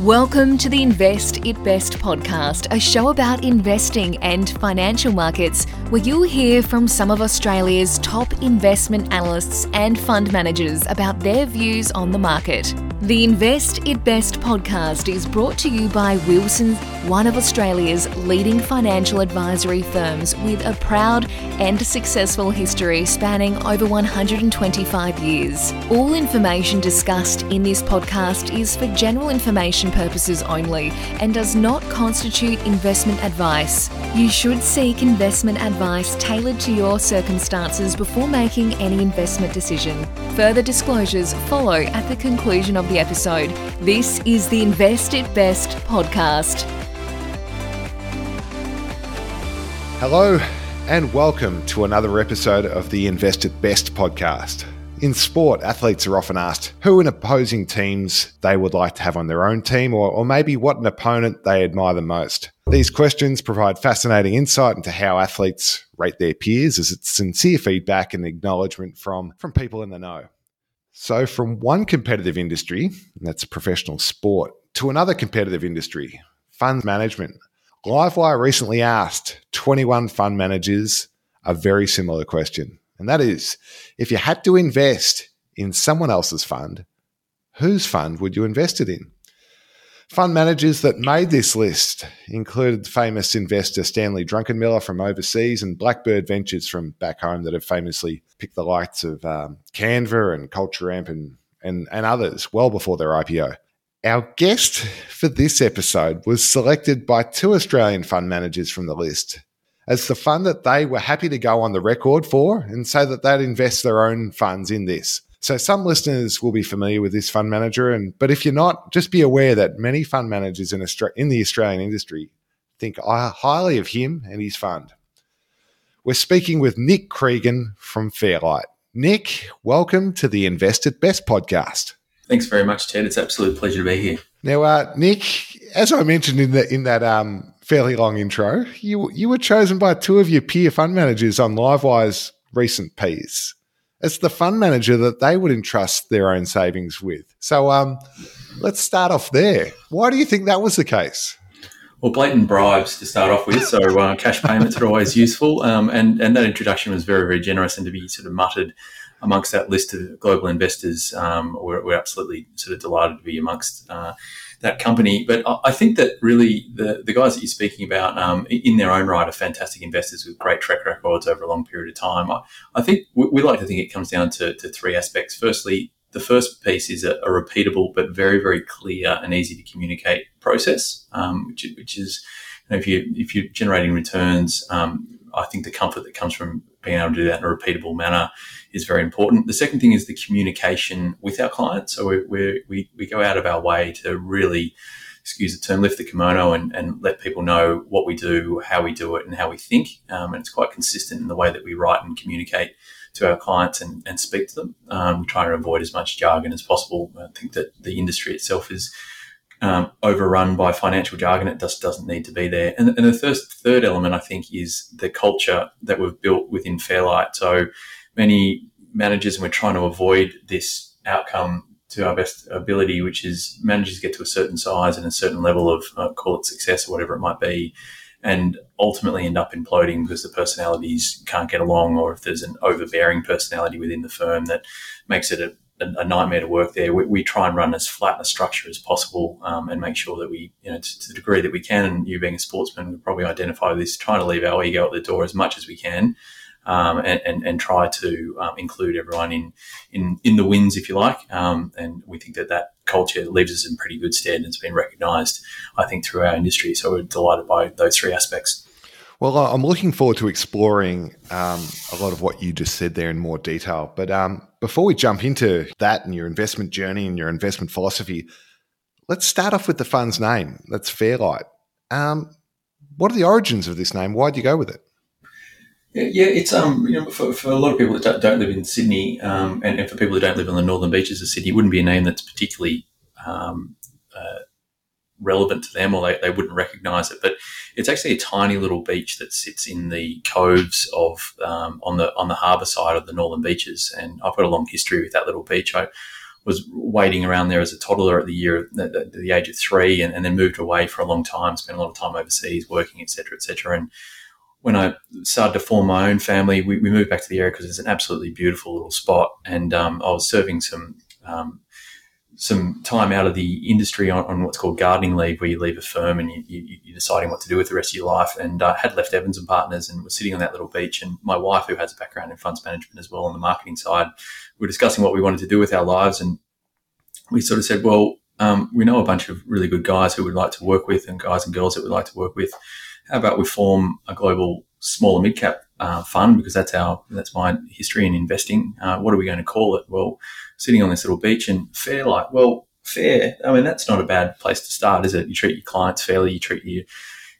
Welcome to the Invest It Best podcast, a show about investing and financial markets, where you'll hear from some of Australia's top investment analysts and fund managers about their views on the market. The Invest It Best podcast is brought to you by Wilsons, one of Australia's leading financial advisory firms with a proud and successful history spanning over 125 years. All information discussed in this podcast is for general information purposes only and does not constitute investment advice. You should seek investment advice tailored to your circumstances before making any investment decision. Further disclosures follow at the conclusion of the episode. This is the Invest It Best podcast. Hello, and welcome to another episode of the Invest It Best podcast. In sport, athletes are often asked who in opposing teams they would like to have on their own team, or, or maybe what an opponent they admire the most. These questions provide fascinating insight into how athletes rate their peers as it's sincere feedback and acknowledgement from, from people in the know. So, from one competitive industry, that's professional sport, to another competitive industry, fund management. Livewire recently asked 21 fund managers a very similar question. And that is if you had to invest in someone else's fund, whose fund would you invest it in? Fund managers that made this list included famous investor Stanley Druckenmiller from overseas and Blackbird Ventures from back home that have famously picked the likes of um, Canva and Culture Amp and, and, and others well before their IPO. Our guest for this episode was selected by two Australian fund managers from the list as the fund that they were happy to go on the record for and say that they'd invest their own funds in this. So some listeners will be familiar with this fund manager, and but if you're not, just be aware that many fund managers in Austra- in the Australian industry think highly of him and his fund. We're speaking with Nick Cregan from Fairlight. Nick, welcome to the Invest It Best podcast. Thanks very much, Ted. It's absolute pleasure to be here. Now, uh, Nick, as I mentioned in that in that um, fairly long intro, you you were chosen by two of your peer fund managers on Livewire's recent piece It's the fund manager that they would entrust their own savings with. So um, let's start off there. Why do you think that was the case? Well, blatant bribes to start off with, so uh, cash payments are always useful, um, and and that introduction was very very generous, and to be sort of muttered amongst that list of global investors, um, we're, we're, absolutely sort of delighted to be amongst. Uh, that company. But I think that really the, the guys that you're speaking about, um, in their own right, are fantastic investors with great track records over a long period of time. I, I think we, we, like to think it comes down to, to three aspects. Firstly, the first piece is a, a, repeatable but very very clear and easy to communicate process, um, which, which, is you know, if you if you're generating returns, um, I think the comfort that comes from being able to do that in a repeatable manner is very important. The second thing is the communication with our clients. So we we, we go out of our way to really, excuse the term, lift the kimono and, and let people know what we do, how we do it, and how we think. Um, and it's quite consistent in the way that we write and communicate to our clients and, and speak to them. Um, we try to avoid as much jargon as possible. I think that the industry itself is um, overrun by financial jargon. It just doesn't need to be there. And, and the first, third element, I think, is the culture that we've built within Fairlight. So many managers, and we're trying to avoid this outcome to our best ability, which is managers get to a certain size and a certain level of uh, call it success or whatever it might be, and ultimately end up imploding because the personalities can't get along, or if there's an overbearing personality within the firm that makes it a, a nightmare to work there. We, we, try and run as flat a structure as possible um, and make sure that we, you know, to, to, the degree that we can, and you being a sportsman would probably identify this, trying to leave our ego at the door as much as we can um, and, and, and, try to um, include everyone in, in, in the wins, if you like. Um, and we think that that culture leaves us in pretty good stead and it's been recognised, I think, through our industry. So we're delighted by those three aspects. Well, I'm looking forward to exploring um, a lot of what you just said there in more detail. But um, before we jump into that and your investment journey and your investment philosophy, let's start off with the fund's name. That's Fairlight. Um, what are the origins of this name? Why'd you go with it? Yeah, it's um, you know, for, for a lot of people that don't, live in Sydney, um, and, and, for people who don't live on the northern beaches of Sydney, it wouldn't be a name that's particularly um, uh, relevant to them, or they, they wouldn't recognise it. But it's actually a tiny little beach that sits in the coves of um, on the on the harbour side of the northern beaches, and I've got a long history with that little beach. I was waiting around there as a toddler at the year, at the, the age of three, and, and, then moved away for a long time, spent a lot of time overseas working, etc., etc. And when I started to form my own family, we, we moved back to the area because it's an absolutely beautiful little spot, and um, I was serving some um, some time out of the industry on, on, what's called gardening leave, where you leave a firm and you, you're deciding what to do with the rest of your life. And I uh, had left Evans and Partners and was sitting on that little beach. And my wife, who has a background in funds management as well on the marketing side, we were discussing what we wanted to do with our lives. And we sort of said, well, um, we know a bunch of really good guys who would like to work with and guys and girls that we'd like to work with. How about we form a global small and mid cap uh, fund because that's our that's my history in investing. Uh, what are we going to call it? Well, sitting on this little beach and Fairlight. Well, fair. I mean, that's not a bad place to start, is it? You treat your clients fairly. You treat your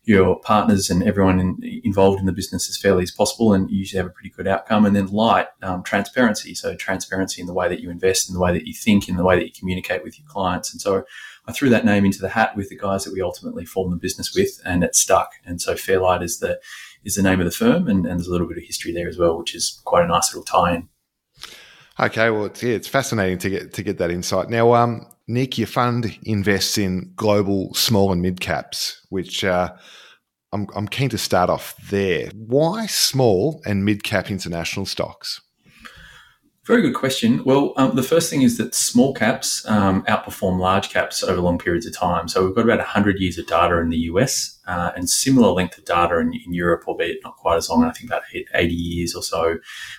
your partners and everyone in, involved in the business as fairly as possible, and you usually have a pretty good outcome. And then light, um, transparency. So transparency in the way that you invest, in the way that you think, in the way that you communicate with your clients. And so I threw that name into the hat with the guys that we ultimately formed the business with, and it stuck. And so Fairlight is the is the name of the firm, and, and there's a little bit of history there as well, which is quite a nice little tie-in. Okay, well, it's, yeah, it's fascinating to get to get that insight. Now, um, Nick, your fund invests in global small and mid caps, which uh, I'm, I'm keen to start off there. Why small and mid cap international stocks? Very good question. Well, um, the first thing is that small caps um, outperform large caps over long periods of time. So we've got about 100 years of data in the US uh, and similar length of data in, in, Europe, albeit not quite as long, I think about 80 years or so.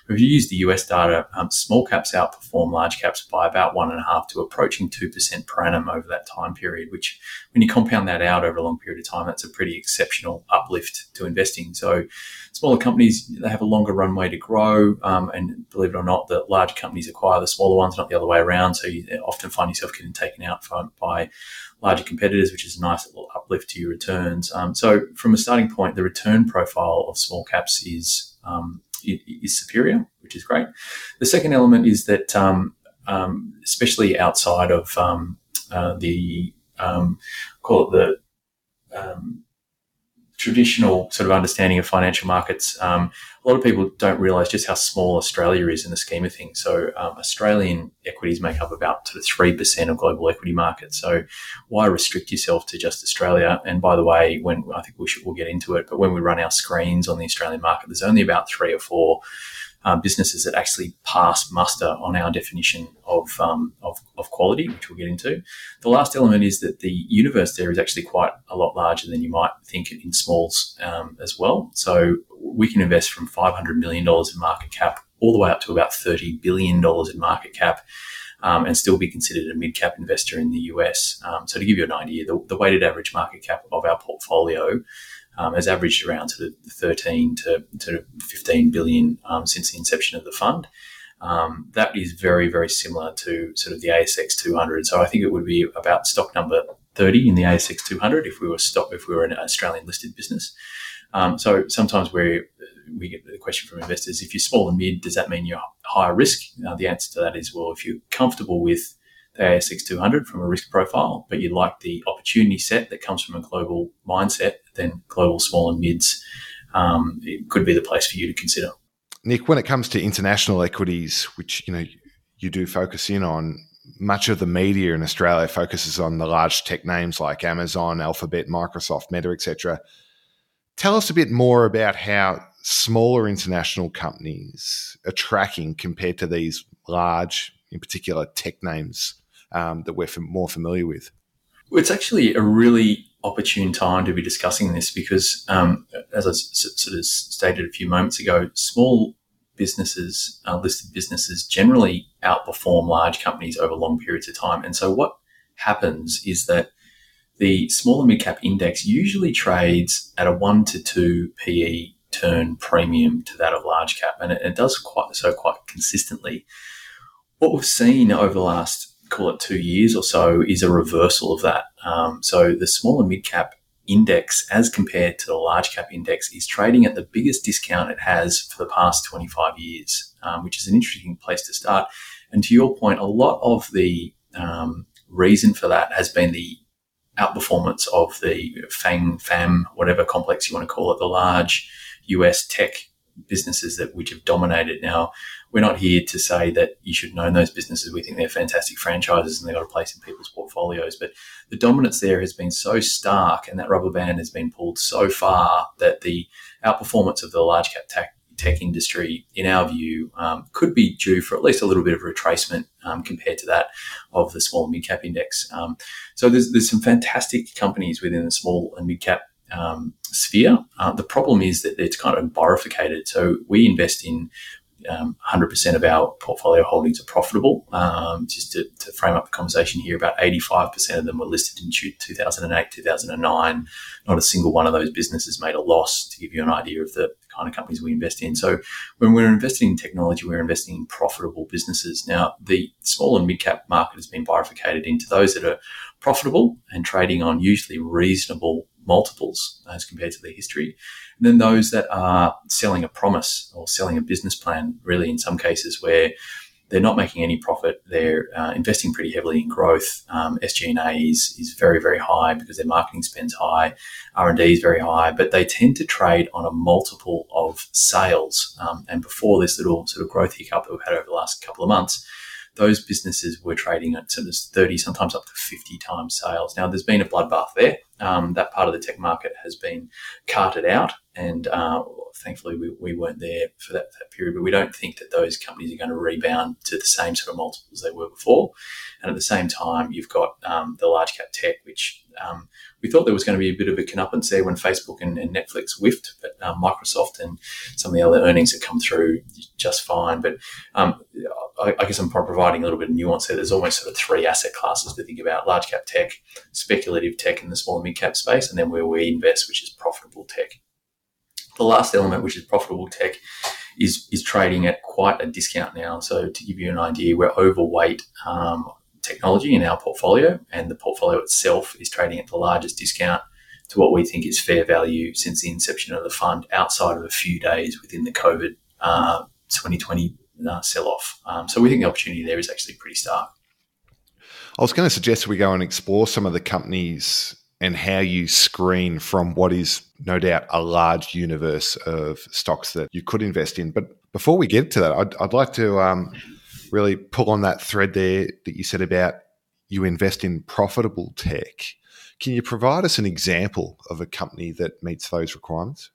If you use the US data, um, small caps outperform large caps by about one and a half to approaching 2% per annum over that time period, which when you compound that out over a long period of time, that's a pretty exceptional uplift to investing. So smaller companies, they have a longer runway to grow. Um, and believe it or not, the large companies acquire the smaller ones, not the other way around. So you often find yourself getting taken out by larger competitors, which is a nice little uplift to your returns. Um, so from a starting point, the return profile of small caps is um, is superior, which is great. The second element is that, um, um especially outside of um, uh, the um, call it the traditional sort of understanding of financial markets, um, a lot of people don't realize just how small Australia is in the scheme of things. So, um, Australian equities make up about sort of 3% of global equity markets. So, why restrict yourself to just Australia? And by the way, when I think we should, we'll get into it, but when we run our screens on the Australian market, there's only about three or four um, businesses that actually pass muster on our definition of, um, of, of, quality, which we'll get into. The last element is that the universe there is actually quite a lot larger than you might think in smalls um, as well. So we can invest from $500 million in market cap all the way up to about $30 billion in market cap. Um, and still be considered a mid cap investor in the US. Um, so, to give you an idea, the, the, weighted average market cap of our portfolio um, has averaged around to 13 to, to 15 billion um, since the inception of the fund. Um, that is very, very similar to sort of the ASX 200. So I think it would be about stock number 30 in the ASX 200 if we were stock if we were an Australian listed business. Um, so sometimes we we get the question from investors: if you're small and mid, does that mean you're higher risk? Uh, the answer to that is well, if you're comfortable with the ASX 200 from a risk profile, but you like the opportunity set that comes from a global mindset, then global small and mids um, it could be the place for you to consider. Nick, when it comes to international equities, which you know you do focus in on, much of the media in Australia focuses on the large tech names like Amazon, Alphabet, Microsoft, Meta, etc. Tell us a bit more about how smaller international companies are tracking compared to these large, in particular, tech names um, that we're more familiar with? It's actually a really opportune time to be discussing this because, um, as I s- sort of stated a few moments ago, small businesses, uh, listed businesses, generally outperform large companies over long periods of time. And so, what happens is that the small and mid cap index usually trades at a one to two PE turn premium to that of large cap, and it, it does quite so quite consistently. What we've seen over the last call it two years or so, is a reversal of that. Um, so the small and mid cap index, as compared to the large cap index, is trading at the biggest discount it has for the past 25 years, um, which is an interesting place to start. And to your point, a lot of the um, reason for that has been the outperformance of the FANG, FAM, whatever complex you want to call it, the large US tech businesses that which have dominated. Now, we're not here to say that you should own those businesses. We think they're fantastic franchises and they've got a place in people's portfolios. But the dominance there has been so stark and that rubber band has been pulled so far that the outperformance of the large cap tech, tech industry, in our view, um, could be due for at least a little bit of retracement um, compared to that of the small and mid cap index. Um, so there's, there's some fantastic companies within the small and mid cap um, sphere. Uh, the problem is that it's kind of bifurcated. So we invest in um, 100% of our portfolio holdings are profitable. Um, just to, to, frame up the conversation here, about 85% of them were listed in 2008, 2009. Not a single one of those businesses made a loss, to give you an idea of the kind of companies we invest in. So when we're investing in technology, we're investing in profitable businesses. Now, the small and mid cap market has been bifurcated into those that are profitable and trading on usually reasonable multiples as compared to their history. And then those that are selling a promise or selling a business plan, really in some cases where they're not making any profit. They're uh, investing pretty heavily in growth. Um, SG&A is, is very, very high because their marketing spend's high. R&D is very high, but they tend to trade on a multiple of sales. Um, and before this little sort of growth hiccup that we've had over the last couple of months, those businesses were trading at sort of 30, sometimes up to 50 times sales. Now, there's been a bloodbath there. Um, that part of the tech market has been carted out, and uh, thankfully we, we weren't there for that, that, period. But we don't think that those companies are going to rebound to the same sort of multiples they were before. And at the same time, you've got um, the large cap tech, which um, we thought there was going to be a bit of a comeuppance there when Facebook and, and Netflix whiffed, but um, Microsoft and some of the other earnings have come through just fine. But um, I, I, guess I'm providing a little bit of nuance there. There's almost sort of three asset classes to think about: large cap tech, speculative tech in the small and mid cap space, and then where we invest, which is profitable tech. The last element, which is profitable tech, is is trading at quite a discount now. So to give you an idea, we're overweight um, technology in our portfolio, and the portfolio itself is trading at the largest discount to what we think is fair value since the inception of the fund, outside of a few days within the COVID uh, 2020 uh, sell off. Um, so we think the opportunity there is actually pretty stark. I was going to suggest we go and explore some of the companies and how you screen from what is no doubt a large universe of stocks that you could invest in. But before we get to that, I'd, I'd like to um, really pull on that thread there that you said about you invest in profitable tech. Can you provide us an example of a company that meets those requirements?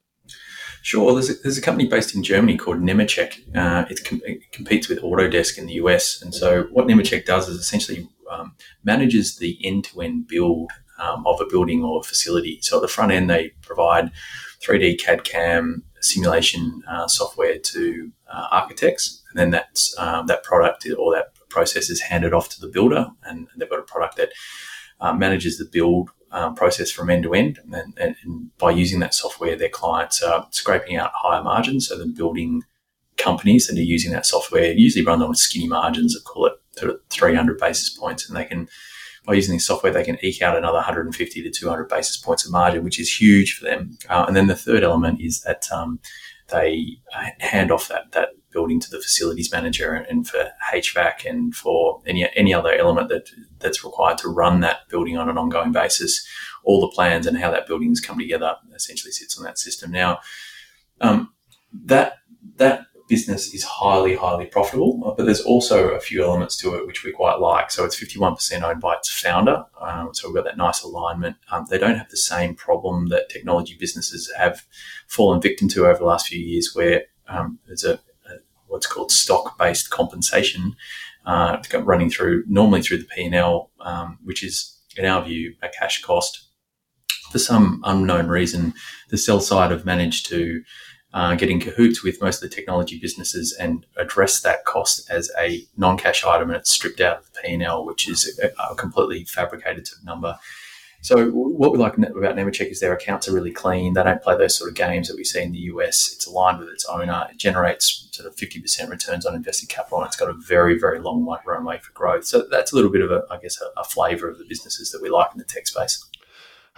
Sure. There's a, there's a company based in Germany called Nemetschek. Uh, it, com- it, competes with Autodesk in the US. And so what Nemetschek does is essentially um, manages the end-to-end build um, of a building or a facility. So at the front end, they provide 3D CAD CAM simulation uh, software to uh, architects, and then that um, that product or that process is handed off to the builder, and they've got a product that uh, manages the build um, process from end to end. And, and, and, by using that software, their clients are scraping out higher margins. So the building companies that are using that software usually run on skinny margins of call it sort of 300 basis points, and they can by using this software, they can eke out another 150 to 200 basis points of margin, which is huge for them. Uh, and then the third element is that um, they hand off that that building to the facilities manager and for HVAC and for any any other element that that's required to run that building on an ongoing basis. All the plans and how that building has come together essentially sits on that system. Now, um, that that business is highly, highly profitable, but there's also a few elements to it which we quite like. So it's 51% owned by its founder. Um, so we've got that nice alignment. Um, they don't have the same problem that technology businesses have fallen victim to over the last few years, where um, there's a, a, what's called stock-based compensation uh, running through normally through the P&L, um, which is in our view a cash cost. For some unknown reason, the sell side have managed to uh, get in cahoots with most of the technology businesses and address that cost as a non-cash item and it's stripped out of the P&L, which is a, a completely fabricated number. So what we like about Nemetschek is their accounts are really clean. They don't play those sort of games that we see in the US. It's aligned with its owner. It generates sort of 50% returns on invested capital and it's got a very, very long runway for growth. So that's a little bit of a, I guess, a, a flavour of the businesses that we like in the tech space.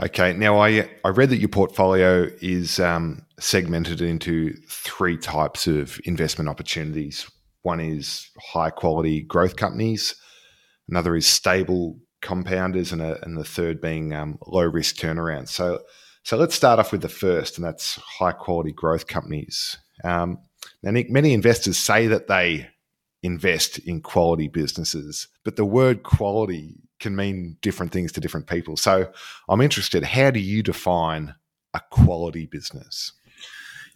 Okay. Now, I I read that your portfolio is um, segmented into three types of investment opportunities. One is high quality growth companies. Another is stable compounders, and, a, and the third being um, low risk turnarounds. So, so let's start off with the first, and that's high quality growth companies. Um, now, Nick, many investors say that they invest in quality businesses, but the word quality can mean different things to different people. So I'm interested, how do you define a quality business?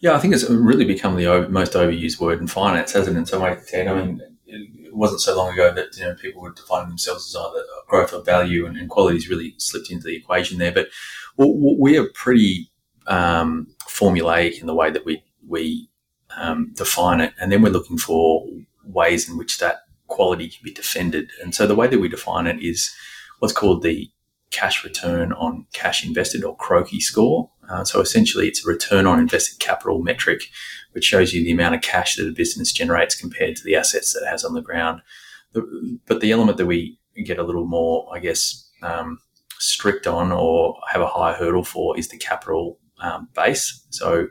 Yeah, I think it's really become the most overused word in finance, hasn't it? In some way, Ted. I mean, it wasn't so long ago that you know people were defining themselves as either growth or value, and, and quality's really slipped into the equation there. But we are pretty um, formulaic in the way that we we um, define it, and then we're looking for ways in which that quality can be defended. And so the way that we define it is what's called the cash return on cash invested or CROCI score. Uh, so essentially, it's a return on invested capital metric, which shows you the amount of cash that a business generates compared to the assets that it has on the ground. But the element that we get a little more, I guess, um, strict on or have a high hurdle for is the capital um, base. So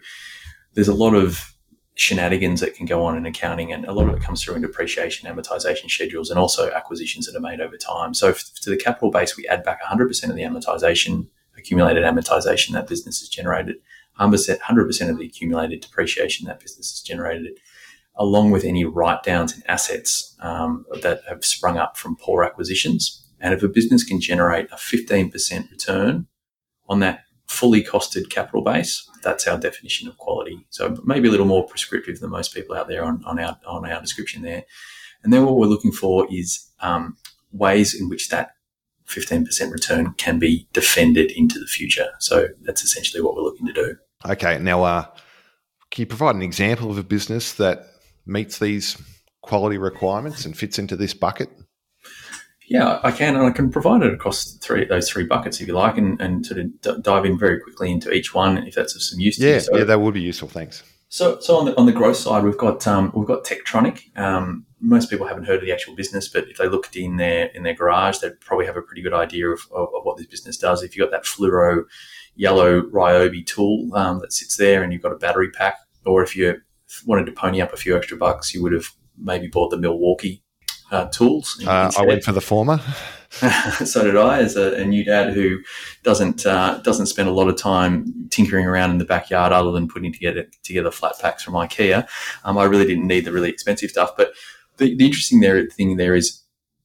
there's a lot of shenanigans that can go on in accounting, and a lot of it comes through in depreciation, amortization schedules, and also acquisitions that are made over time. So to the capital base, we add back 100% of the amortization, accumulated amortization that business has generated, 100% of the accumulated depreciation that business has generated, along with any write downs in assets um, that have sprung up from poor acquisitions. And if a business can generate a 15% return on that fully costed capital base, that's our definition of quality. So maybe a little more prescriptive than most people out there on, on our on our description there. And then what we're looking for is um, ways in which that 15% return can be defended into the future. So that's essentially what we're looking to do. Okay. Now, uh, can you provide an example of a business that meets these quality requirements and fits into this bucket? Yeah, I can, and I can provide it across three those three buckets if you like, and, and sort of d- dive in very quickly into each one if that's of some use. Yeah, so, yeah, that would be useful. Thanks. So, so on the on the growth side, we've got um, we've got Techtronic. Um, most people haven't heard of the actual business, but if they looked in their in their garage, they'd probably have a pretty good idea of, of, of what this business does. If you've got that fluoro yellow Ryobi tool um, that sits there, and you've got a battery pack, or if you wanted to pony up a few extra bucks, you would have maybe bought the Milwaukee uh, tools. Uh, I went for the former. so did I, as a, a new dad who doesn't uh, doesn't spend a lot of time tinkering around in the backyard, other than putting together together flat packs from IKEA. Um, I really didn't need the really expensive stuff. But the, the interesting there thing there is,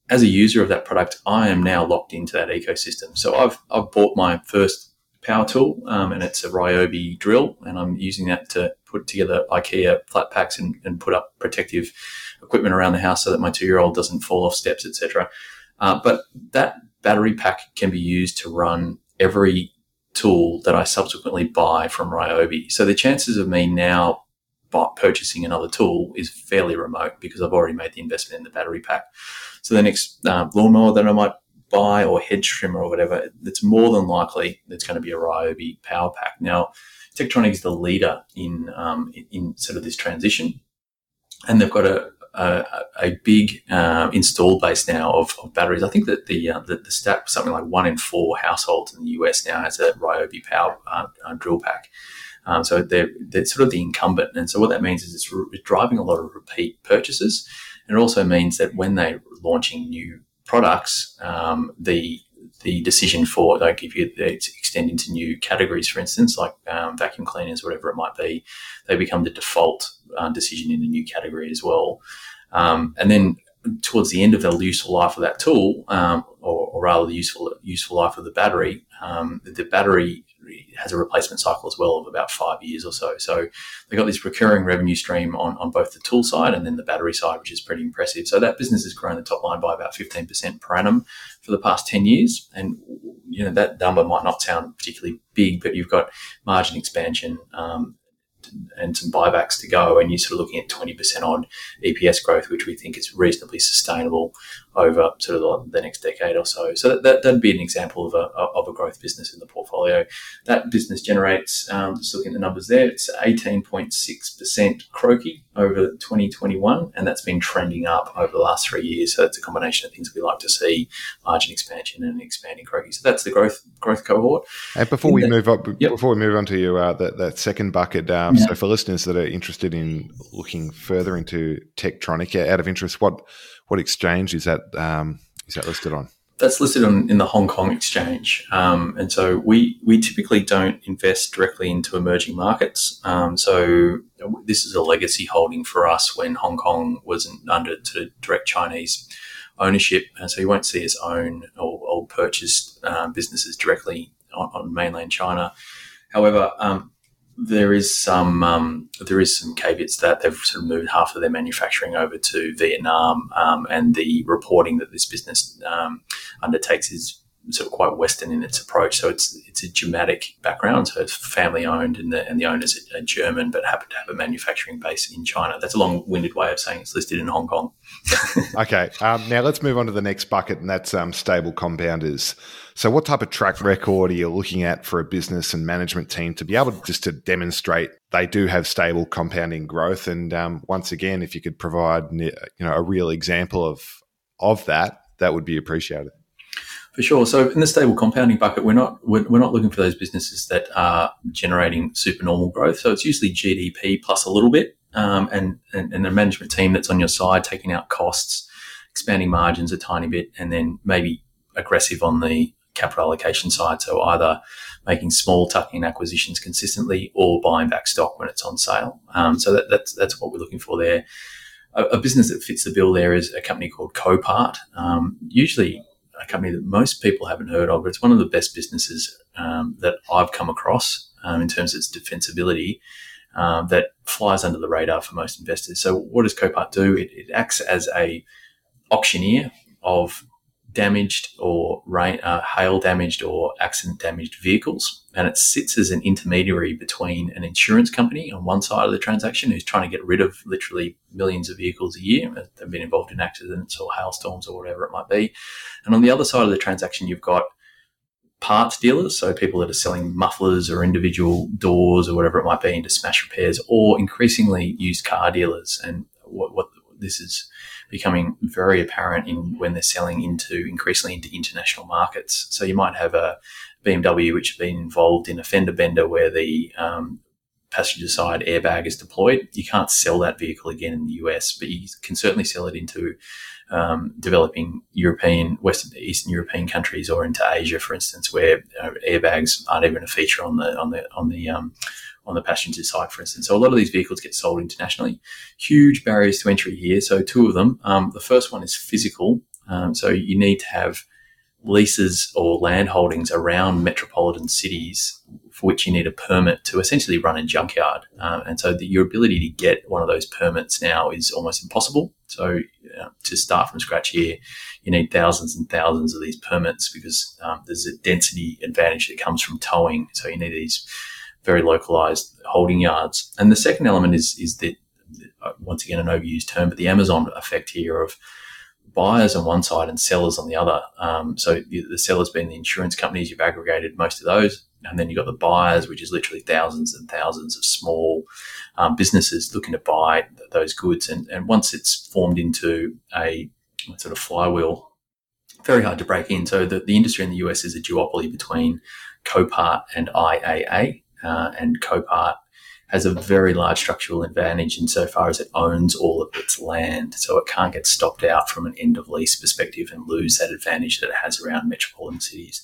as a user of that product, I am now locked into that ecosystem. So I've I've bought my first power tool, um, and it's a Ryobi drill, and I'm using that to put together IKEA flat packs and, and put up protective equipment around the house so that my two year old doesn't fall off steps, etc. Uh, but that battery pack can be used to run every tool that I subsequently buy from Ryobi. So the chances of me now purchasing another tool is fairly remote because I've already made the investment in the battery pack. So the next uh, lawnmower that I might buy or hedge trimmer or whatever, it's more than likely it's going to be a Ryobi power pack. Now, Techtronic is the leader in um, in sort of this transition, and they've got a a, a big uh, install base now of, of, batteries. I think that the, uh, the, the stat something like one in four households in the US now has a Ryobi power uh, uh, drill pack. Um, so they're, they're sort of the incumbent, and so what that means is it's, re- driving a lot of repeat purchases. And it also means that when they're launching new products, um, the the decision for like give you they extend into new categories, for instance, like um, vacuum cleaners, whatever it might be, they become the default uh, decision in a new category as well. Um, and then towards the end of the useful life of that tool, um, or, or, rather the useful useful life of the battery, um, the battery has a replacement cycle as well of about five years or so. So they've got this recurring revenue stream on, on both the tool side and then the battery side, which is pretty impressive. So that business has grown the top line by about 15% per annum for the past 10 years. And, you know, that number might not sound particularly big, but you've got margin expansion, um, and some buybacks to go, and you're sort of looking at 20% on EPS growth, which we think is reasonably sustainable over sort of the, next decade or so. So that, that, would be an example of a, of a growth business in the portfolio. That business generates, um, just looking at the numbers there, it's 18.6% CROCI over 2021, and that's been trending up over the last three years. So it's a combination of things we like to see, margin expansion and expanding CROCI. So that's the growth growth cohort. And before in we the, move up, yep. before we move on to you, uh, that, that second bucket, um, yeah. so for listeners that are interested in looking further into Techtronic, out of interest, what what exchange is that um, is that listed on? That's listed on, in the Hong Kong exchange, um, and so we we typically don't invest directly into emerging markets. Um, so this is a legacy holding for us when Hong Kong wasn't under direct Chinese ownership, and so you won't see us own or, or purchase um, businesses directly on, on, mainland China. However, um, there is some um, there is some caveats that they've sort of moved half of their manufacturing over to Vietnam, um, and the reporting that this business um, undertakes is sort of quite Western in its approach. So it's it's a Germanic background. So it's family owned, and the and the owners are German, but happen to have a manufacturing base in China. That's a long winded way of saying it's listed in Hong Kong. okay, um, now let's move on to the next bucket, and that's um, stable compounders. So, what type of track record are you looking at for a business and management team to be able to just to demonstrate they do have stable compounding growth? And um, once again, if you could provide you know a real example of of that, that would be appreciated. For sure. So in the stable compounding bucket, we're not we're, we're, not looking for those businesses that are generating supernormal growth. So it's usually GDP plus a little bit, um, and, and and a management team that's on your side, taking out costs, expanding margins a tiny bit, and then maybe aggressive on the capital allocation side. So either making small tuck-in acquisitions consistently or buying back stock when it's on sale. Um, so that, that's that's what we're looking for there. A, a, business that fits the bill there is a company called Copart. Um, usually a company that most people haven't heard of, but it's one of the best businesses um, that I've come across um, in terms of its defensibility. Um, that flies under the radar for most investors. So, what does Copart do? It, it acts as a auctioneer of damaged or rain, uh, hail damaged or accident damaged vehicles. And it sits as an intermediary between an insurance company on one side of the transaction who's trying to get rid of literally millions of vehicles a year that have been involved in accidents or hailstorms or whatever it might be. And on the other side of the transaction, you've got parts dealers, so people that are selling mufflers or individual doors or whatever it might be into smash repairs, or increasingly used car dealers. And what, what this is becoming very apparent in when they're selling into increasingly into international markets. So you might have a BMW which has been involved in a fender bender where the um, passenger side airbag is deployed. You can't sell that vehicle again in the US, but you can certainly sell it into um, developing European, Western, Eastern European countries, or into Asia, for instance, where uh, airbags aren't even a feature on the on the on the um, on the passenger side, for instance. So a lot of these vehicles get sold internationally. Huge barriers to entry here. So two of them. Um, the first one is physical. Um, so you need to have leases or land holdings around metropolitan cities for which you need a permit to essentially run a junkyard. Uh, and so the, your ability to get one of those permits now is almost impossible. So uh, to start from scratch here, you need thousands and thousands of these permits because um, there's a density advantage that comes from towing. So you need these very localized holding yards. And the second element is is that uh, once again an overused term, but the Amazon effect here of buyers on one side and sellers on the other. Um, so the, the sellers being the insurance companies, you've aggregated most of those, and then you've got the buyers, which is literally thousands and thousands of small um, businesses looking to buy those goods. And, and once it's formed into a sort of flywheel, very hard to break in. So the, the industry in the US is a duopoly between Copart and IAA uh, and Copart has a very large structural advantage insofar as it owns all of its land. So it can't get stopped out from an end of lease perspective and lose that advantage that it has around metropolitan cities.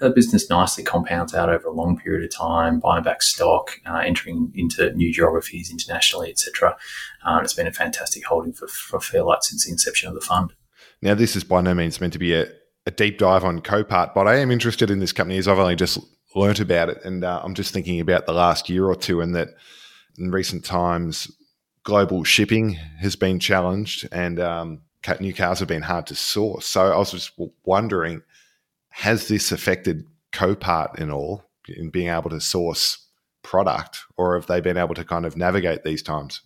The business nicely compounds out over a long period of time, buying back stock, uh, entering into new geographies internationally, etc. Uh, it's been a fantastic holding for, for Fairlight since the inception of the fund. Now, this is by no means meant to be a, a deep dive on Copart, but I am interested in this company as I've only just learnt about it. And uh, I'm just thinking about the last year or two, and that in recent times, global shipping has been challenged, and um, new cars have been hard to source. So I was just wondering, has this affected Copart in all in being able to source product, or have they been able to kind of navigate these times?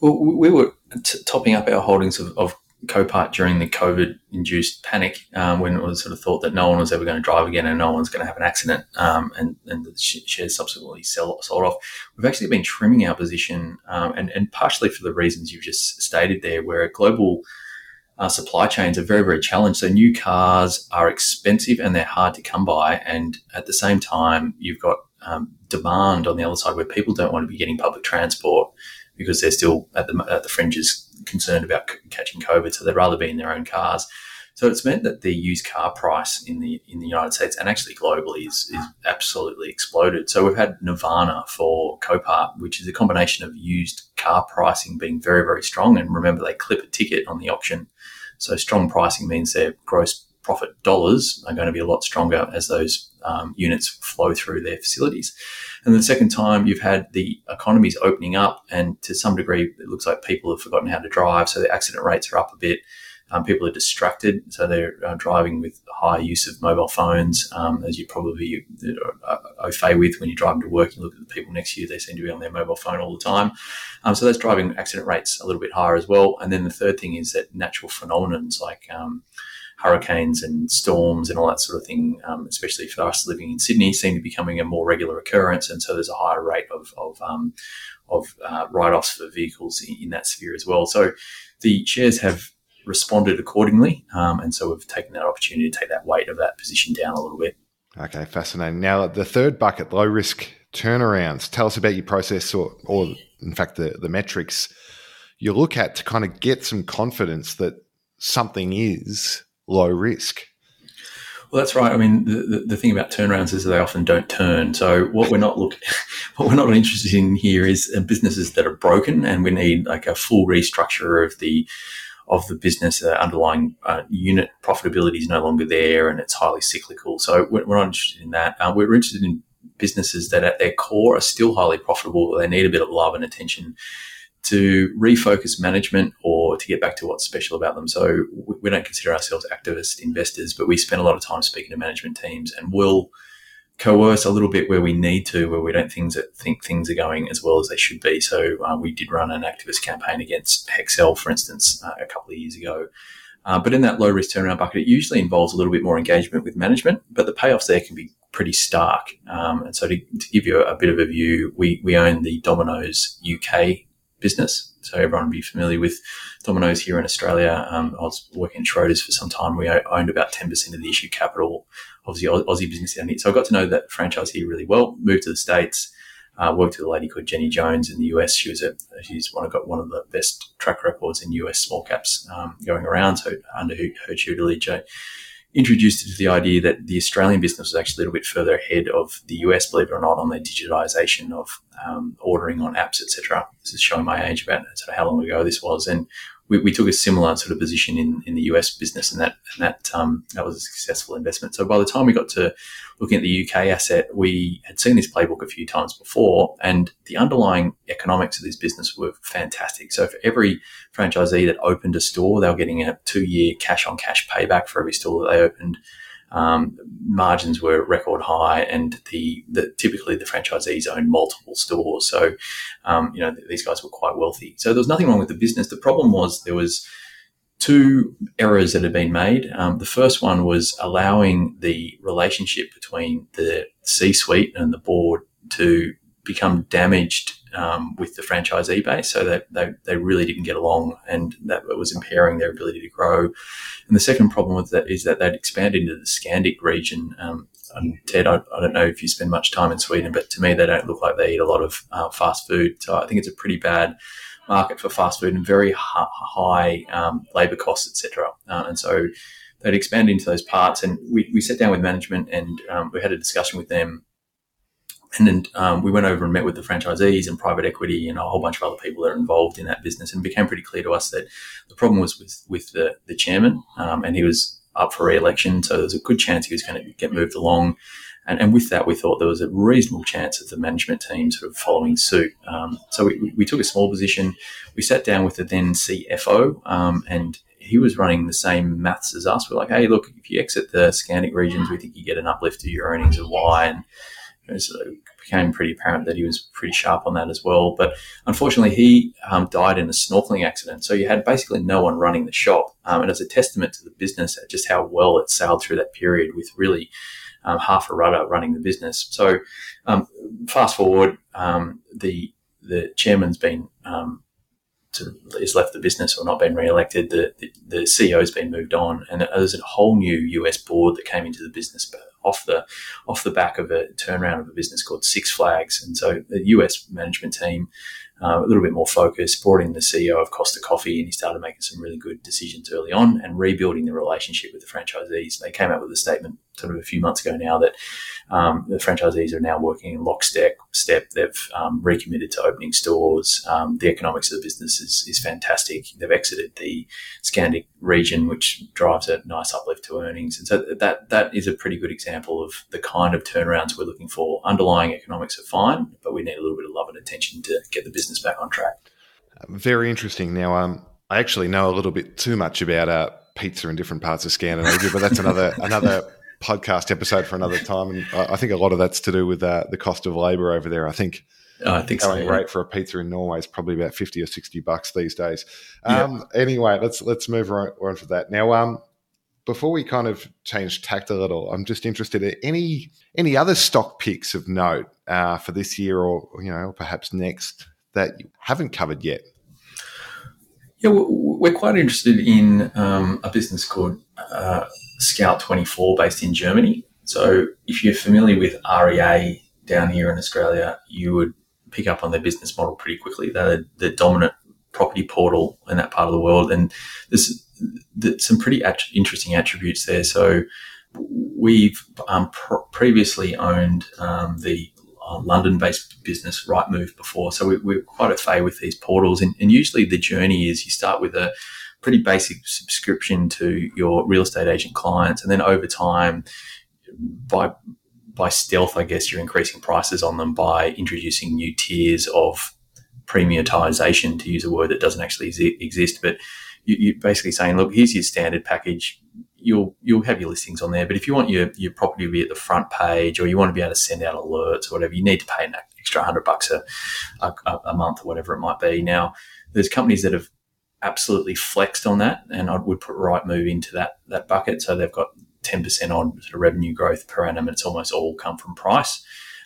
Well, we were t- topping up our holdings of, of Copart during the COVID induced panic um, when it was sort of thought that no one was ever going to drive again and no one's going to have an accident um, and, and the shares subsequently sell, sold off. We've actually been trimming our position um, and, and partially for the reasons you've just stated there, where global uh, supply chains are very, very challenged. So new cars are expensive and they're hard to come by. And at the same time, you've got um, demand on the other side where people don't want to be getting public transport because they're still at the, at the fringes concerned about c- catching COVID, so they'd rather be in their own cars. So it's meant that the used car price in the in the United States and actually globally is, is absolutely exploded. So we've had Nirvana for Copart, which is a combination of used car pricing being very very strong, and remember they clip a ticket on the auction. So strong pricing means their gross profit dollars are going to be a lot stronger as those um, units flow through their facilities. And the second time, you've had the economies opening up, and to some degree, it looks like people have forgotten how to drive, so the accident rates are up a bit. Um, people are distracted, so they're uh, driving with high use of mobile phones, um, as you probably are au fait with when you're driving to work. You look at the people next to you; they seem to be on their mobile phone all the time. Um, so that's driving accident rates a little bit higher as well. And then the third thing is that natural phenomenons like um, hurricanes and storms and all that sort of thing, um, especially for us living in Sydney, seem to be becoming a more regular occurrence. And so there's a higher rate of, of, um, of uh, write offs for vehicles in, in, that sphere as well. So the shares have responded accordingly. Um, and so we've taken that opportunity to take that weight of that position down a little bit. Okay, fascinating. Now, the third bucket, low risk turnarounds. Tell us about your process or, or in fact, the, the metrics you look at to kind of get some confidence that something is low risk. Well, that's right. I mean, the, the, the, thing about turnarounds is they often don't turn. So what we're not looking, what we're not interested in here is uh, businesses that are broken, and we need like a full restructure of the of the business. The underlying uh, unit profitability is no longer there, and it's highly cyclical. So we're, we're not interested in that. Uh, we're interested in businesses that at their core are still highly profitable. They need a bit of love and attention to refocus management or to get back to what's special about them. So we don't consider ourselves activist investors, but we spend a lot of time speaking to management teams and will coerce a little bit where we need to, where we don't things that think things are going as well as they should be. So uh, we did run an activist campaign against Hexcel, for instance, uh, a couple of years ago. Uh, but in that low risk turnaround bucket, it usually involves a little bit more engagement with management, but the payoffs there can be pretty stark. Um, and so to, to, give you a, a, bit of a view, we, we own the Domino's UK business. So everyone will be familiar with Domino's here in Australia. Um, I was working at Schroders for some time. We owned about 10% of the issue capital of the Aussie business down here. So I got to know that franchise here really well, moved to the States, uh, worked with a lady called Jenny Jones in the US. She was a, she's one of, got one of the best track records in US small caps um, going around. So under her, her tutelage, I introduced to the idea that the Australian business was actually a little bit further ahead of the US, believe it or not, on their digitization of um, ordering on apps, etc. This is showing my age about sort of how long ago this was, and we, we, took a similar sort of position in, in the US business, and that and that um, that was a successful investment. So by the time we got to looking at the UK asset, we had seen this playbook a few times before, and the underlying economics of this business were fantastic. So for every franchisee that opened a store, they were getting a two year cash on cash payback for every store that they opened um, margins were record high, and the, the, typically the franchisees owned multiple stores. So, um, you know, these guys were quite wealthy. So there was nothing wrong with the business. The problem was there was two errors that had been made. Um, the first one was allowing the relationship between the C-suite and the board to become damaged um, with the franchisee base. So that they, they really didn't get along and that was impairing their ability to grow. And the second problem with that is that they'd expanded into the Scandic region. Um, and Ted, I, I, don't know if you spend much time in Sweden, but to me, they don't look like they eat a lot of uh, fast food. So I think it's a pretty bad market for fast food and very high um, labor costs, etc. Uh, and so they'd expand into those parts. And we, we sat down with management and um, we had a discussion with them and then um, we went over and met with the franchisees and private equity and a whole bunch of other people that are involved in that business, and it became pretty clear to us that the problem was with with the the chairman, um, and he was up for re-election, so there was a good chance he was going to get moved along. And, and with that, we thought there was a reasonable chance of the management team sort of following suit. Um, so we, we, took a small position. We sat down with the then CFO, um, and he was running the same maths as us. We're like, hey, look, if you exit the Scandic regions, we think you get an uplift to your earnings of Y. And it became pretty apparent that he was pretty sharp on that as well. But unfortunately, he um, died in a snorkeling accident. So you had basically no one running the shop. Um, and as a testament to the business, just how well it sailed through that period with really um, half a rudder running the business. So um, fast forward, um, the the chairman's been um, sort has left the business or not been re-elected. The, the, the CEO's been moved on, and there's a whole new US board that came into the business off the off the back of a turnaround of a business called Six Flags. And so the US management team uh, a little bit more focused, brought in the CEO of Costa Coffee, and he started making some really good decisions early on and rebuilding the relationship with the franchisees. They came out with a statement sort of a few months ago now that um, the franchisees are now working in lockstep. Step. They've um, recommitted to opening stores. Um, the economics of the business is, is fantastic. They've exited the Scandic region, which drives a nice uplift to earnings. And so that that is a pretty good example of the kind of turnarounds we're looking for. Underlying economics are fine, but we need a little bit of love and attention to get the business back on track. Very interesting. Now, um, I actually know a little bit too much about uh, pizza in different parts of Scandinavia, but that's another another podcast episode for another time. And I think a lot of that's to do with uh, the cost of labour over there. I think. Oh, I think going so, rate for a pizza in Norway is probably about fifty or sixty bucks these days. Um, yeah. Anyway, let's let's move on, on for that now. Um, before we kind of change tact a little, I'm just interested in any any other stock picks of note uh, for this year or you know perhaps next that you haven't covered yet. Yeah, we're quite interested in um, a business called uh, Scout 24 based in Germany. So if you're familiar with REA down here in Australia, you would pick up on their business model pretty quickly. They're the dominant property portal in that part of the world. And there's, there's some pretty at- interesting attributes there. So we've um, pr- previously owned um, the uh, London-based business Rightmove before, so we, are quite a fay with these portals. And, and, usually the journey is you start with a pretty basic subscription to your real estate agent clients, and then over time, by by stealth, I guess you're increasing prices on them by introducing new tiers of premiumization, to use a word that doesn't actually exist. But you, are basically saying, look, here's your standard package. You'll you'll have your listings on there, but if you want your your property to be at the front page, or you want to be able to send out alerts or whatever, you need to pay an extra hundred bucks a, a, a month or whatever it might be. Now, there's companies that have absolutely flexed on that, and I would put Rightmove into that that bucket. So they've got 10% on sort of revenue growth per annum, and it's almost all come from price.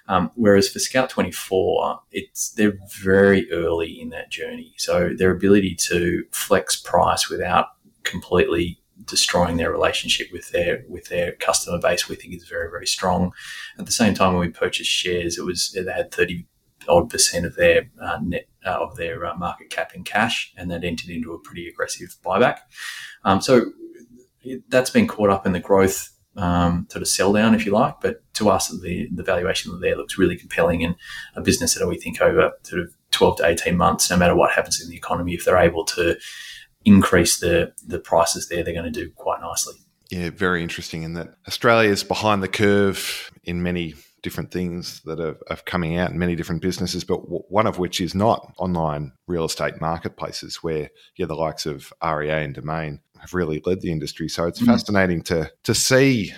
Um, whereas for Scout 24, it's they're very early in that journey. So their ability to flex price without completely destroying their relationship with their with their customer base, we think is very very strong. At the same time, when we purchased shares, it was they had 30 odd percent of their uh, net uh, of their uh, market cap in cash, and that entered into a pretty aggressive buyback. Um, so it, that's been caught up in the growth um, sort of sell down, if you like. But to us, the the valuation there looks really compelling, and a business that we think over sort of twelve to eighteen months, no matter what happens in the economy, if they're able to increase the the prices there, they're going to do quite nicely. Yeah, very interesting in that Australia is behind the curve in many different things that are, are, coming out in many different businesses, but w- one of which is not online real estate marketplaces where yeah, the likes of REA and Domain have really led the industry. So it's mm-hmm. fascinating to to see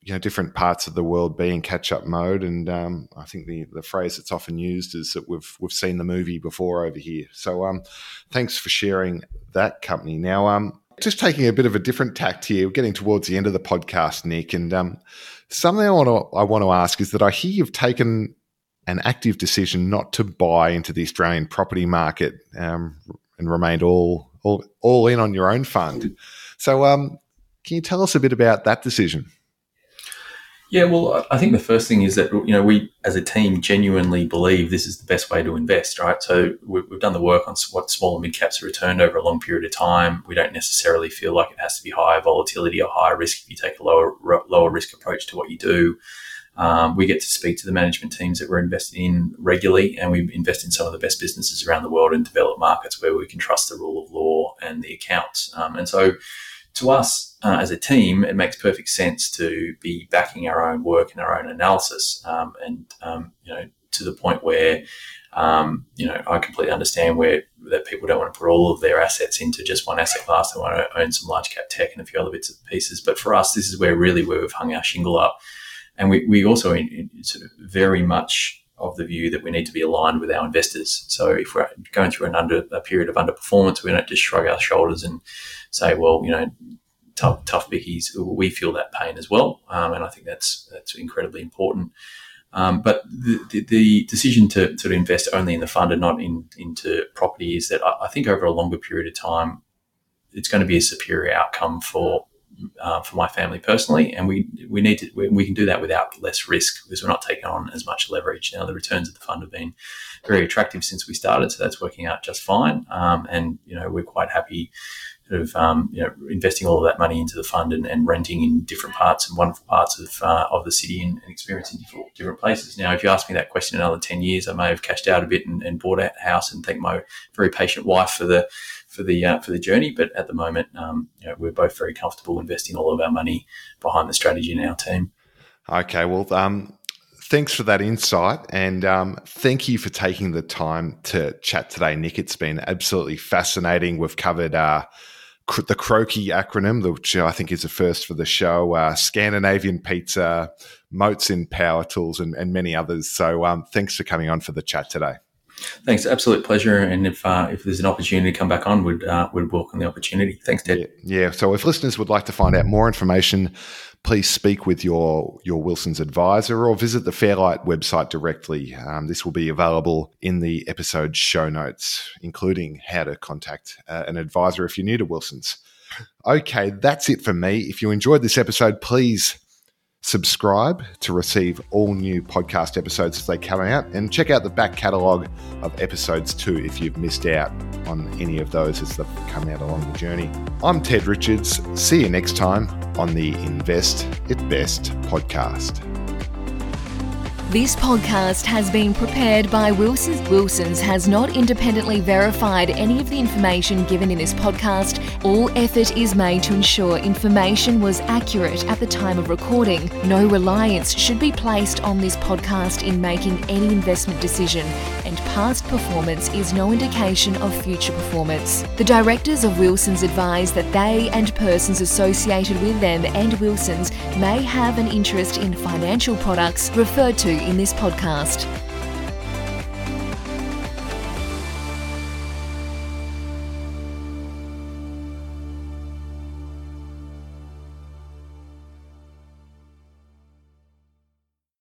you know different parts of the world be in catch up mode. And um, I think the the phrase that's often used is that we've we've seen the movie before over here. So um, thanks for sharing that company. Now um, just taking a bit of a different tact here, we're getting towards the end of the podcast, Nick, and um, Something I want to I want to ask is that I hear you've taken an active decision not to buy into the Australian property market um, and remained all, all all in on your own fund. So, um, can you tell us a bit about that decision? Yeah, well, I think the first thing is that you know we as a team genuinely believe this is the best way to invest, right? So we've done the work on what small and mid caps have returned over a long period of time. We don't necessarily feel like it has to be higher volatility or higher risk if you take a lower lower risk approach to what you do. Um, we get to speak to the management teams that we're investing in regularly, and we invest in some of the best businesses around the world in developed markets where we can trust the rule of law and the accounts. Um, and so to us uh, as a team, it makes perfect sense to be backing our own work and our own analysis. Um, and, um, you know, to the point where, um, you know, I completely understand where that people don't want to put all of their assets into just one asset class. They want to own some large cap tech and a few other bits and pieces. But for us, this is where really where we've hung our shingle up. And we, we also in, in sort of very much of the view that we need to be aligned with our investors. So if we're going through an under a period of underperformance, we don't just shrug our shoulders and say, well, you know, tough, tough bickies, we feel that pain as well. Um, and I think that's, that's incredibly important. Um, but the, the, the, decision to, to invest only in the fund and not in, into property is that I, I think over a longer period of time, it's going to be a superior outcome for uh, for my family personally, and we we need to we, we, can do that without less risk because we're not taking on as much leverage. Now the returns of the fund have been very attractive since we started, so that's working out just fine. Um, and you know we're quite happy sort of um, you know investing all of that money into the fund and, and renting in different parts and wonderful parts of uh, of the city and, and experiencing different, different places. Now, if you ask me that question another ten years, I may have cashed out a bit and, and bought a house and thank my very patient wife for the for the uh, for the journey. But at the moment, um, you know, we're both very comfortable investing all of our money behind the strategy in our team. Okay, well, um, thanks for that insight, and um, thank you for taking the time to chat today, Nick. It's been absolutely fascinating. We've covered. Uh, the CROCI acronym, which I think is a first for the show, uh, Scandinavian Pizza, Moats in Power Tools, and, and many others. So um, thanks for coming on for the chat today. Thanks, absolute pleasure. And if uh, if there's an opportunity to come back on, would uh, would welcome the opportunity. Thanks, Ted. Yeah, yeah. So if listeners would like to find out more information, please speak with your your Wilsons advisor or visit the Fairlight website directly. Um, this will be available in the episode show notes, including how to contact uh, an advisor if you're new to Wilsons. Okay, that's it for me. If you enjoyed this episode, please subscribe to receive all new podcast episodes as they come out, and check out the back catalogue of episodes too if you've missed out on any of those as they've come out along the journey. I'm Ted Richards. See you next time on the Invest It Best podcast. This podcast has been prepared by Wilsons. Wilsons has not independently verified any of the information given in this podcast. All effort is made to ensure information was accurate at the time of recording. No reliance should be placed on this podcast in making any investment decision, and past performance is no indication of future performance. The directors of Wilsons advise that they and persons associated with them and Wilsons may have an interest in financial products referred to in this podcast.